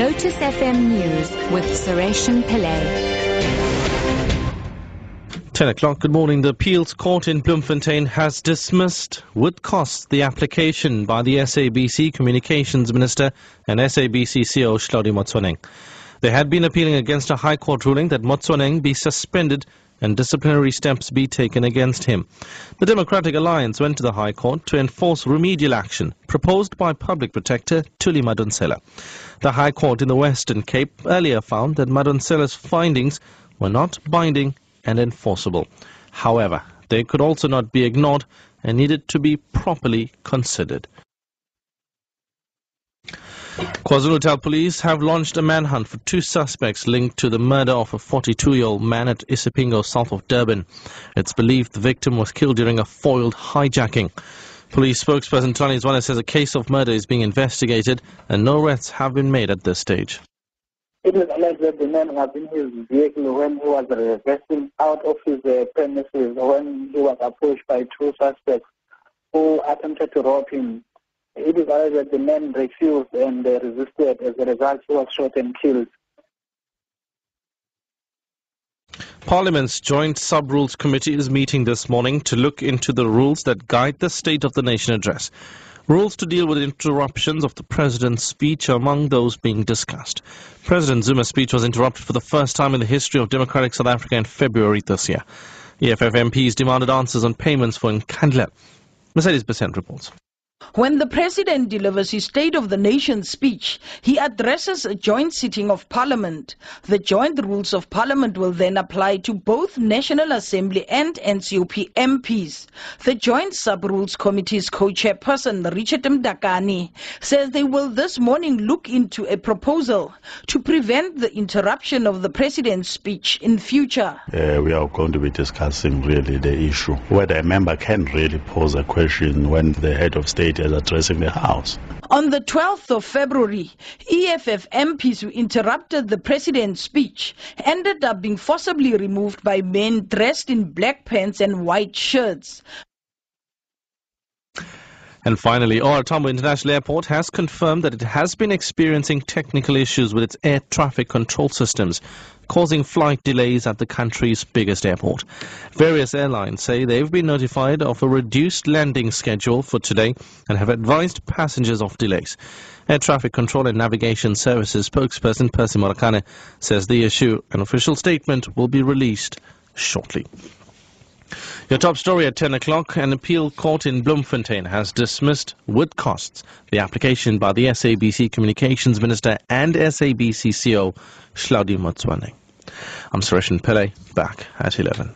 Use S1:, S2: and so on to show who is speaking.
S1: Lotus FM News with Sureshan Pillay.
S2: 10 o'clock, good morning. The appeals court in Bloemfontein has dismissed with costs the application by the SABC Communications Minister and SABC CEO Hlaudi Motsoeneng. They had been appealing against a High Court ruling that Motsoeneng be suspended and disciplinary steps be taken against him. The Democratic Alliance went to the High Court to enforce remedial action proposed by Public Protector Thuli Madonsela. The High Court in the Western Cape earlier found that Madonsela's findings were not binding and enforceable. However, they could also not be ignored and needed to be properly considered. KwaZulu-Natal police have launched a manhunt for two suspects linked to the murder of a 42-year-old man at Isipingo, south of Durban. It's believed the victim was killed during a foiled hijacking. Police spokesperson Tony Zwane says a case of murder is being investigated and no arrests have been made at this stage.
S3: It is alleged that the man was in his vehicle when he was reversing out of his uh, premises when he was approached by two suspects who attempted to rob him. It is alleged that the man refused and uh, resisted. As a result, he was shot and killed.
S2: Parliament's Joint Sub-Rules Committee is meeting this morning to look into the rules that guide the State of the Nation address. Rules to deal with interruptions of the President's speech are among those being discussed. President Zuma's speech was interrupted for the first time in the history of democratic South Africa in February this year. EFF MPs demanded answers on payments for Nkandla. Mercedes Besent reports.
S4: When the President delivers his State of the Nation speech, he addresses a joint sitting of Parliament. The joint rules of Parliament will then apply to both National Assembly and NCOP MPs. The Joint Sub-Rules Committee's co-chairperson, Richard Mdakane, says they will this morning look into a proposal to prevent the interruption of the President's speech in future.
S5: Uh, we are going to be discussing really the issue whether a member can really pose a question when the head of state is addressing the House.
S4: On the 12th of February, EFF MPs who interrupted the president's speech ended up being forcibly removed by men dressed in black pants and white shirts.
S2: And finally, OR Tambo International Airport has confirmed that it has been experiencing technical issues with its air traffic control systems, causing flight delays at the country's biggest airport. Various airlines say they've been notified of a reduced landing schedule for today and have advised passengers of delays. Air Traffic Control and Navigation Services spokesperson Percy Morakane says the issue, an official statement, will be released shortly. Your top story at 10 o'clock, an appeal court in Bloemfontein has dismissed with costs the application by the SABC Communications Minister and SABC CEO Hlaudi Motsoeneng. I'm Suresh Pillay, back at 11.